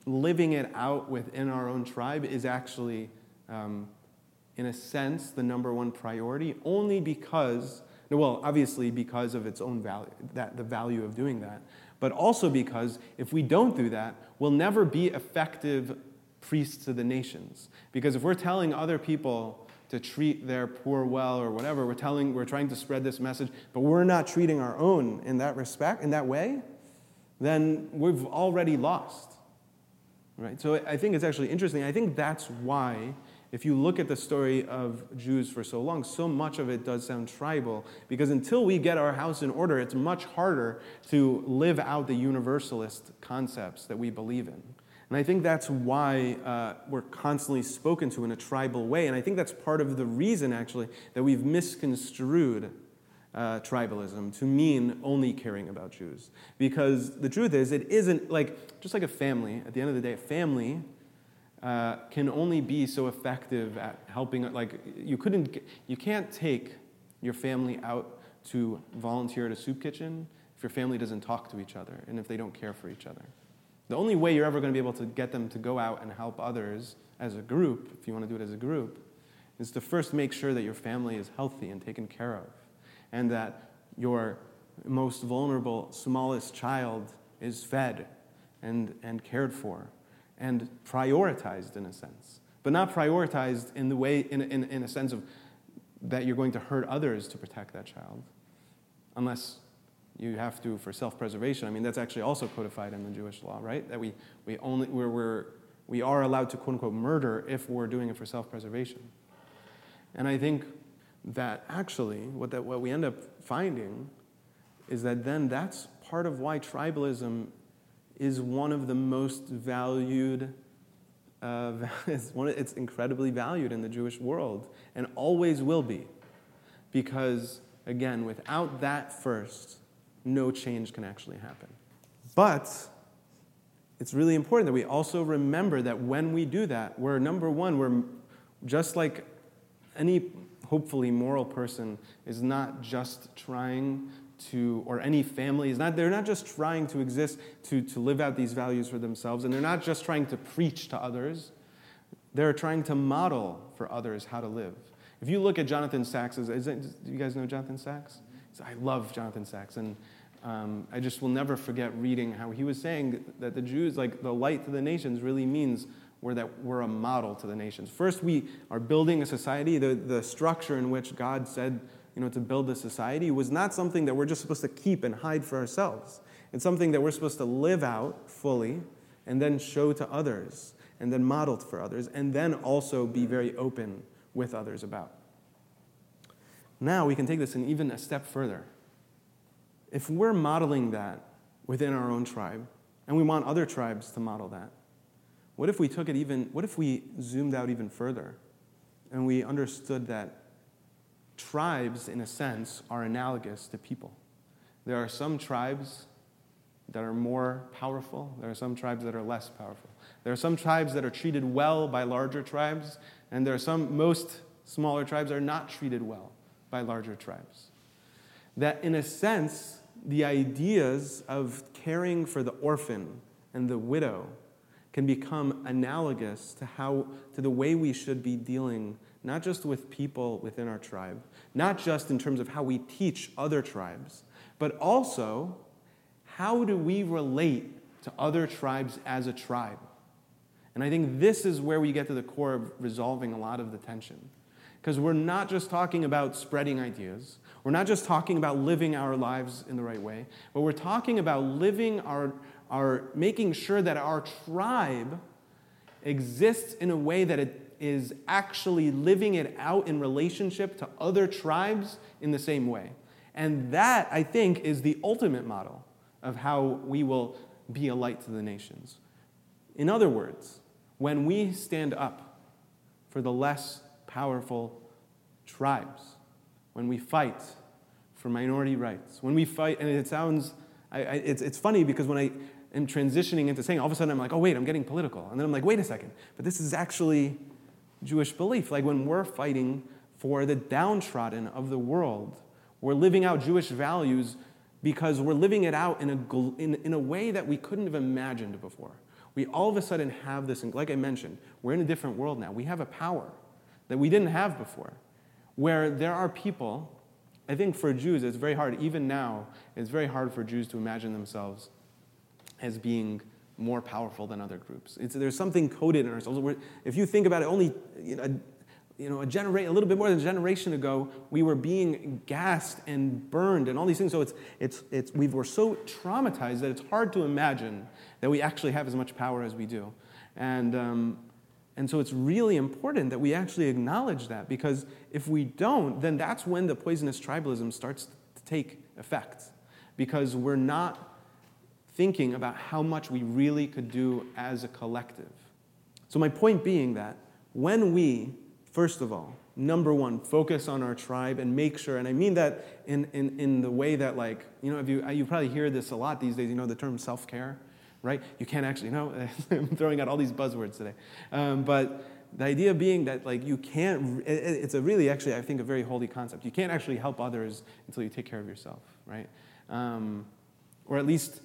living it out within our own tribe is actually, um, in a sense, the number one priority, only because, well, obviously because of its own value, that, the value of doing that, but also because if we don't do that, we'll never be effective priests to the nations. Because if we're telling other people to treat their poor well or whatever, we're telling, we're trying to spread this message, but we're not treating our own in that respect, in that way, then we've already lost. Right? So I think it's actually interesting. I think that's why, if you look at the story of Jews for so long, so much of it does sound tribal, because until we get our house in order, it's much harder to live out the universalist concepts that we believe in. And I think that's why uh, we're constantly spoken to in a tribal way. And I think that's part of the reason, actually, that we've misconstrued uh, tribalism to mean only caring about Jews. Because the truth is, it isn't like, just like a family, at the end of the day, a family uh, can only be so effective at helping, like, you couldn't, you can't take your family out to volunteer at a soup kitchen if your family doesn't talk to each other and if they don't care for each other. The only way you're ever going to be able to get them to go out and help others as a group, if you want to do it as a group, is to first make sure that your family is healthy and taken care of and that your most vulnerable, smallest child is fed and, and cared for and prioritized in a sense. But not prioritized in the way, in, in, in a sense of that you're going to hurt others to protect that child, unless you have to for self-preservation. I mean, that's actually also codified in the Jewish law, right? That we, we only we're, we're, we are allowed to quote unquote murder if we're doing it for self-preservation. And I think that actually what, that, what we end up finding is that then that's part of why tribalism is one of the most valued uh, it's, one, it's incredibly valued in the Jewish world and always will be. Because, again, without that first, no change can actually happen. But it's really important that we also remember that when we do that, we're number one, we're just like any hopefully moral person is not just trying to, or any family is not, they're not just trying to exist to, to live out these values for themselves, and they're not just trying to preach to others, they're trying to model for others how to live. If you look at Jonathan Sacks, is, it, do you guys know Jonathan Sacks? I love Jonathan Sacks, and um, I just will never forget reading how he was saying that the Jews, like the light to the nations, really means we're that we're a model to the nations. First, we are building a society. The, the structure in which God said, you know, to build a society was not something that we're just supposed to keep and hide for ourselves. It's something that we're supposed to live out fully and then show to others and then model for others and then also be very open with others about. Now we can take this and even a step further. If we're modeling that within our own tribe, and we want other tribes to model that, what if we took it even, what if we zoomed out even further and we understood that tribes, in a sense, are analogous to people? There are some tribes that are more powerful, there are some tribes that are less powerful. There are some tribes that are treated well by larger tribes, and there are some, most smaller tribes are not treated well by larger tribes. That, in a sense, the ideas of caring for the orphan and the widow can become analogous to how to the way we should be dealing not just with people within our tribe, not just in terms of how we teach other tribes, but also how do we relate to other tribes as a tribe? And I think this is where we get to the core of resolving a lot of the tension. Because we're not just talking about spreading ideas, we're not just talking about living our lives in the right way, but we're talking about living our, our making sure that our tribe exists in a way that it is actually living it out in relationship to other tribes in the same way. And that, I think, is the ultimate model of how we will be a light to the nations. In other words, when we stand up for the less powerful tribes, when we fight for minority rights, when we fight, and it sounds, I, I, it's, it's funny because when I am transitioning into saying, all of a sudden I'm like, oh, wait, I'm getting political. And then I'm like, wait a second, but this is actually Jewish belief. Like when we're fighting for the downtrodden of the world, we're living out Jewish values because we're living it out in a, in, in a way that we couldn't have imagined before. We all of a sudden have this, like I mentioned, we're in a different world now. We have a power that we didn't have before. Where there are people, I think for Jews, it's very hard, even now, it's very hard for Jews to imagine themselves as being more powerful than other groups. It's, there's something coded in ourselves. if you think about it, only you know, a, you know, a, genera- a little bit more than a generation ago, we were being gassed and burned and all these things. So it's, it's, it's, we were so traumatized that it's hard to imagine that we actually have as much power as we do. And, um, and so it's really important that we actually acknowledge that because if we don't, then that's when the poisonous tribalism starts to take effect because we're not thinking about how much we really could do as a collective. So, my point being that when we, first of all, number one, focus on our tribe and make sure, and I mean that in, in, in the way that, like, you know, if you, you probably hear this a lot these days, you know, the term self care right? You can't actually, you know, I'm throwing out all these buzzwords today. Um, but the idea being that, like, you can't, it's a really, actually, I think, a very holy concept. You can't actually help others until you take care of yourself, right? Um, or at least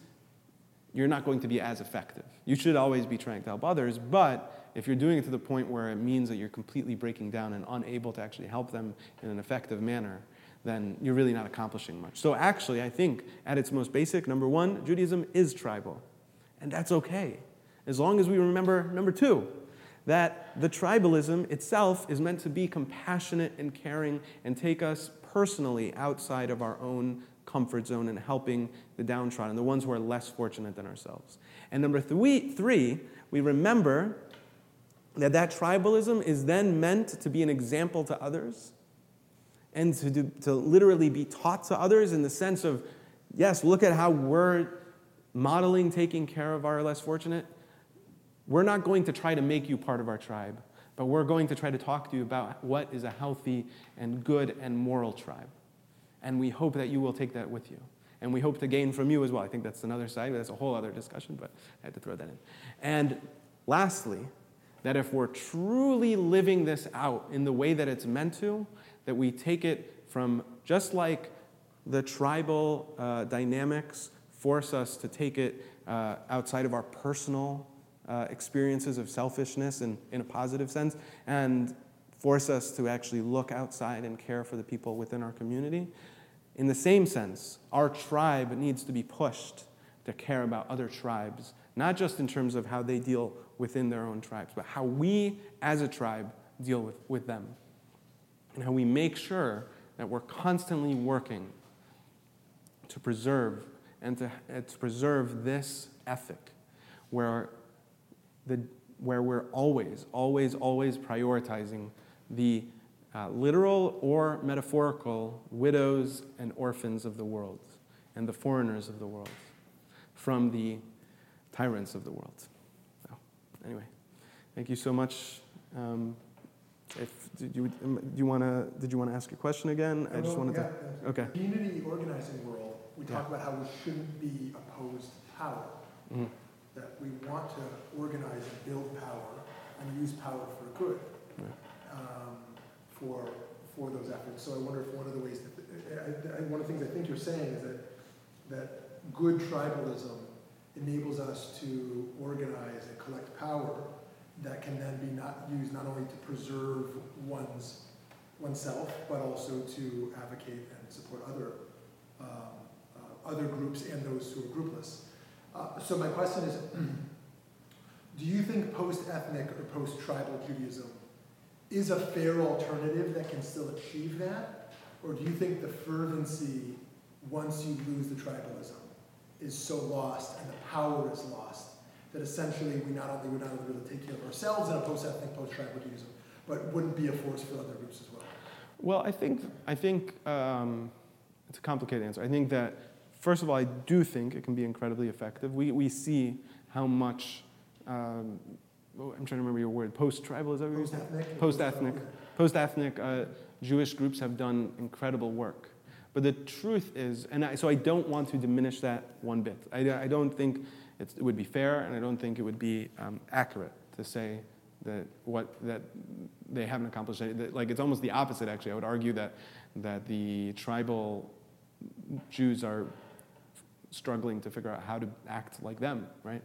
you're not going to be as effective. You should always be trying to help others, but if you're doing it to the point where it means that you're completely breaking down and unable to actually help them in an effective manner, then you're really not accomplishing much. So, actually, I think at its most basic, number one, Judaism is tribal. And that's okay, as long as we remember, number two, that the tribalism itself is meant to be compassionate and caring and take us personally outside of our own comfort zone and helping the downtrodden, the ones who are less fortunate than ourselves. And number three, three we remember that that tribalism is then meant to be an example to others and to, do, to literally be taught to others in the sense of, yes, look at how we're modeling taking care of our less fortunate, we're not going to try to make you part of our tribe, but we're going to try to talk to you about what is a healthy and good and moral tribe. And we hope that you will take that with you. And we hope to gain from you as well. I think that's another side, that's a whole other discussion, but I had to throw that in. And lastly, that if we're truly living this out in the way that it's meant to, that we take it from just like the tribal uh, dynamics force us to take it uh, outside of our personal uh, experiences of selfishness in, in a positive sense and force us to actually look outside and care for the people within our community. In the same sense, our tribe needs to be pushed to care about other tribes, not just in terms of how they deal within their own tribes, but how we as a tribe deal with, with them. And how we make sure that we're constantly working to preserve and to, and to preserve this ethic where, the, where we're always, always, always prioritizing the uh, literal or metaphorical widows and orphans of the world and the foreigners of the world from the tyrants of the world. So, anyway, thank you so much. Um, if, did you, um, do you want to did you want to ask a question again? I just wanted yeah, to. Okay. Community organizing world, we talk Yeah. about how we shouldn't be opposed to power. Mhm. That we want to organize and build power and use power for good. Right. um, for, for those efforts. So I wonder if one of the ways, that, I, I, one of the things I think you're saying is that, that good tribalism enables us to organize and collect power that can then be not used not only to preserve one's oneself, but also to advocate and support other um, uh, other groups and those who are groupless. Uh, so my question is, do you think post-ethnic or post-tribal Judaism is a fair alternative that can still achieve that? Or do you think the fervency, once you lose the tribalism, is so lost and the power is lost that essentially we not only would not be able to take care of ourselves in a post-ethnic, post-tribal Judaism, but wouldn't be a force for other groups as well? Well, I think, I think um, it's a complicated answer. I think that, first of all, I do think it can be incredibly effective. We, we see how much, um, oh, I'm trying to remember your word, post tribal, is that what you said? Post-ethnic? Post-ethnic. Post ethnic uh, Jewish groups have done incredible work. But the truth is, and I, so I don't want to diminish that one bit. I, I don't think it's, it would be fair, and I don't think it would be um, accurate to say that what that they haven't accomplished. that- Like it's almost the opposite. Actually, I would argue that that the tribal Jews are struggling to figure out how to act like them, right?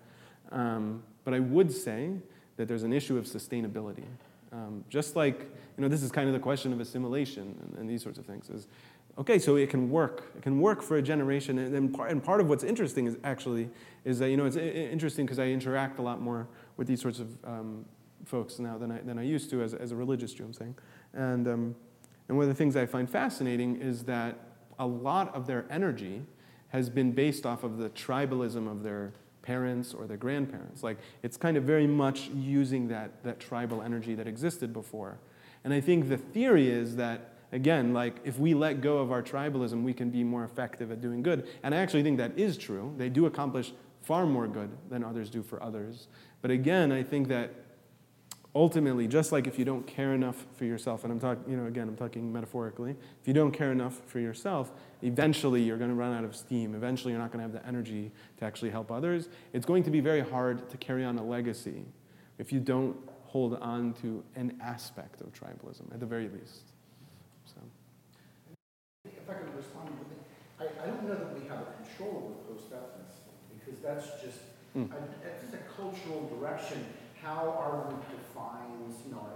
Um, but I would say that there's an issue of sustainability. Um, just like, you know, this is kind of the question of assimilation and, and these sorts of things is, okay, so it can work. It can work for a generation. And, then part, and part of what's interesting is actually, is that, you know, it's interesting because I interact a lot more with these sorts of um, folks now than I, than I used to as, as a religious Jew, I'm saying. And, um, and one of the things I find fascinating is that a lot of their energy has been based off of the tribalism of their parents or their grandparents. Like it's kind of very much using that, that tribal energy that existed before. And I think the theory is that, again, like if we let go of our tribalism, we can be more effective at doing good. And I actually think that is true. They do accomplish far more good than others do for others. But again, I think that ultimately, just like if you don't care enough for yourself, and I'm talking, you know, again, I'm talking metaphorically, if you don't care enough for yourself, eventually you're going to run out of steam. Eventually, you're not going to have the energy to actually help others. It's going to be very hard to carry on a legacy if you don't hold on to an aspect of tribalism, at the very least. So, If I could respond, I, I don't know that we have a control over post-ethnicity, because that's just, Mm. a- just a cultural direction, how our group defines, you know, our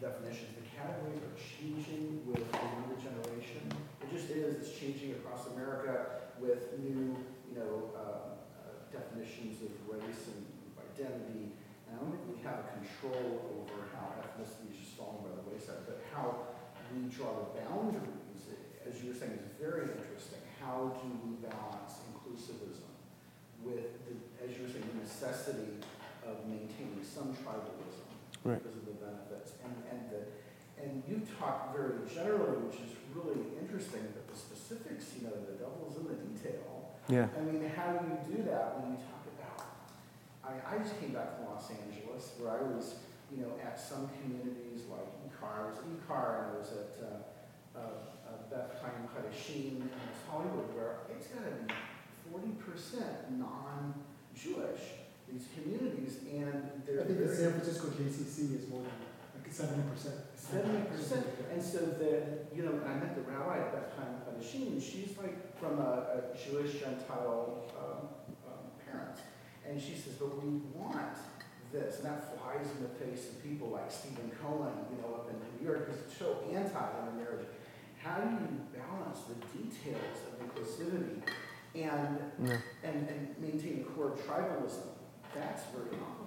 definitions, the categories are changing with the younger generation. It just is, it's changing across America with new, you know, uh, uh, definitions of race and identity. And I don't think we have control over how ethnicity is just falling by the wayside, but how we draw the boundaries, as you were saying, is very interesting. How do we balance inclusivism with, the, as you were saying, the necessity of maintaining some tribalism Right. because of the benefits? And, and, the, and you talk very generally, which is really interesting, but the specifics, you know, the devil's in the detail. yeah. I mean, how do you do that when you talk about, I, I just came back from Los Angeles where I was, you know, at some communities like Ikar, I was at Ikar and I was at uh, uh, uh, Beth Chayim Chadashim and this Hollywood where it's got to be 40% non-Jewish, these communities, and they're I think the San Francisco JCC is more than like seventy percent. Seventy percent, and so the, you know, I met the rabbi at that time, Chadashim, she's like from a, a Jewish Gentile, um, um, parents. And she says, but we want this, and that flies in the face of people like Steven Cohen, you know, up in New York, who's so anti-intermarriage. How do you balance the details of inclusivity and, Yeah. and, and maintain core tribalism?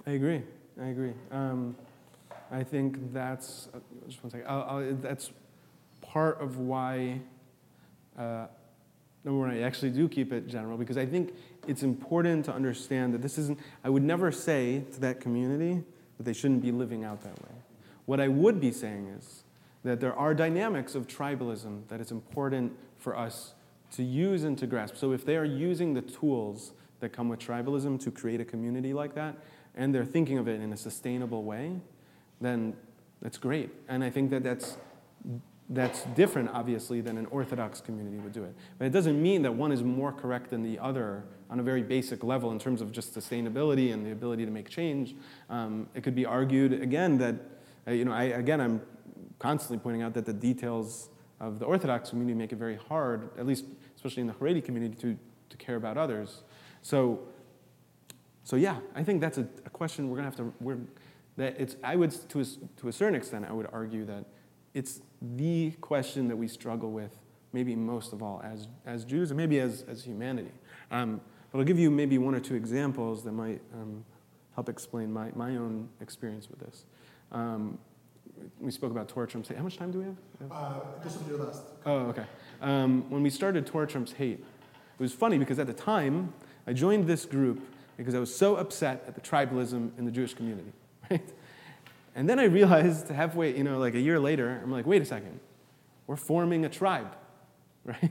I agree. I agree. Um, I think that's uh, just one second. I'll, I'll, that's part of why. Uh, number one, I actually do keep it general because I think it's important to understand that this isn't. I would never say to that community that they shouldn't be living out that way. What I would be saying is that there are dynamics of tribalism that it's important for us to use and to grasp. So if they are using the tools that come with tribalism to create a community like that, and they're thinking of it in a sustainable way, then that's great. And I think that that's, that's different, obviously, than an Orthodox community would do it. But it doesn't mean that one is more correct than the other on a very basic level in terms of just sustainability and the ability to make change. Um, it could be argued, again, that, uh, you know, I, again, I'm constantly pointing out that the details of the Orthodox community make it very hard, at least especially in the Haredi community, to, to care about others. So, so yeah, I think that's a, a question we're going to have to. We're, that it's. I would, to a, to a certain extent, I would argue that it's the question that we struggle with, maybe most of all, as as Jews, and maybe as as humanity. Um, but I'll give you maybe one or two examples that might um, help explain my, my own experience with this. Um, we spoke about Torah Trumps Hate. How much time do we have? Uh, your last. Oh, okay. Um, when we started Torah Trumps Hate, it was funny because at the time, I joined this group because I was so upset at the tribalism in the Jewish community, right? And then I realized halfway, you know, like a year later, I'm like, wait a second, we're forming a tribe, right?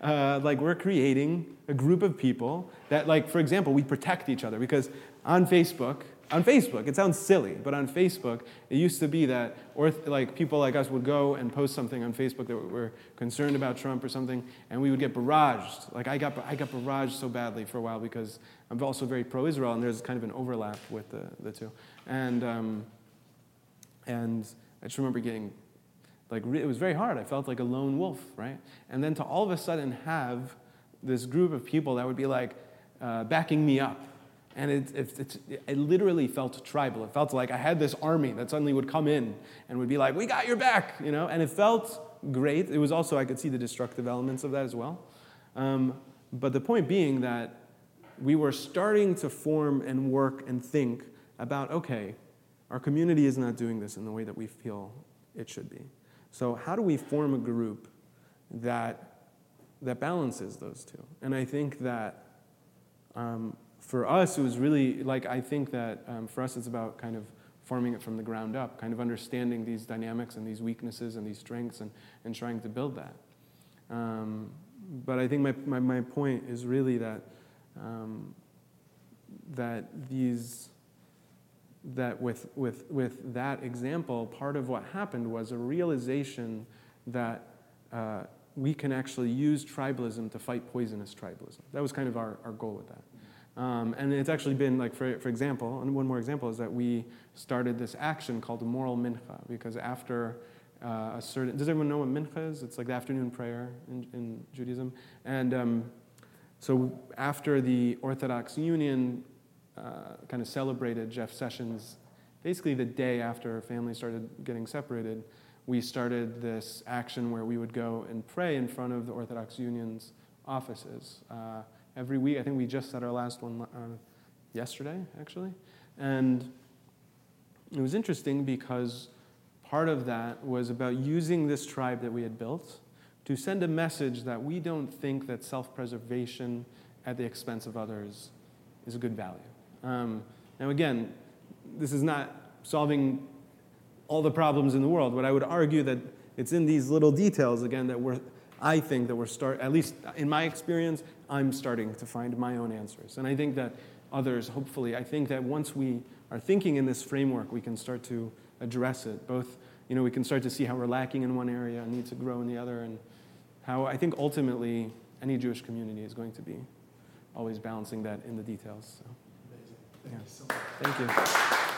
Uh, like we're creating a group of people that, like, for example, we protect each other because on Facebook, on Facebook, it sounds silly, but on Facebook, it used to be that or like people like us would go and post something on Facebook that were concerned about Trump or something, and we would get barraged. Like I got, I got barraged so badly for a while because I'm also very pro-Israel, and there's kind of an overlap with the, the two. And um, and I just remember getting like it was very hard. I felt like a lone wolf, right? And then to all of a sudden have this group of people that would be like uh, backing me up and it, it, it, it, literally felt tribal. It felt like I had this army that suddenly would come in and would be like, "We got your back," you know. And it felt great. It was also I could see the destructive elements of that as well. Um, but the point being that we were starting to form and work and think about, okay, our community is not doing this in the way that we feel it should be. So how do we form a group that that balances those two? And I think that. Um, for us, it was really like I think that um, for us, it's about kind of forming it from the ground up, kind of understanding these dynamics and these weaknesses and these strengths and, and trying to build that. Um, but I think my, my, my, point is really that, um, that these, that with, with, with that example, part of what happened was a realization that uh, we can actually use tribalism to fight poisonous tribalism. That was kind of our, our goal with that. Um, and it's actually been like, for, for example, and one more example is that we started this action called the moral mincha because after uh, a certain, does everyone know what mincha is? It's like the afternoon prayer in, in Judaism. And um, so after the Orthodox Union uh, kind of celebrated Jeff Sessions, basically the day after families started getting separated, we started this action where we would go and pray in front of the Orthodox Union's offices. Uh, every week. I think we just had our last one uh, yesterday, actually. And it was interesting because part of that was about using this tribe that we had built to send a message that we don't think that self-preservation at the expense of others is a good value. Um, now, again, this is not solving all the problems in the world, but I would argue that it's in these little details, again, that we're, I think that we're start, at least in my experience, I'm starting to find my own answers. And I think that others, hopefully, I think that once we are thinking in this framework, we can start to address it. Both, you know, we can start to see how we're lacking in one area and need to grow in the other, and how I think ultimately any Jewish community is going to be always balancing that in the details. So, Amazing. Thank you so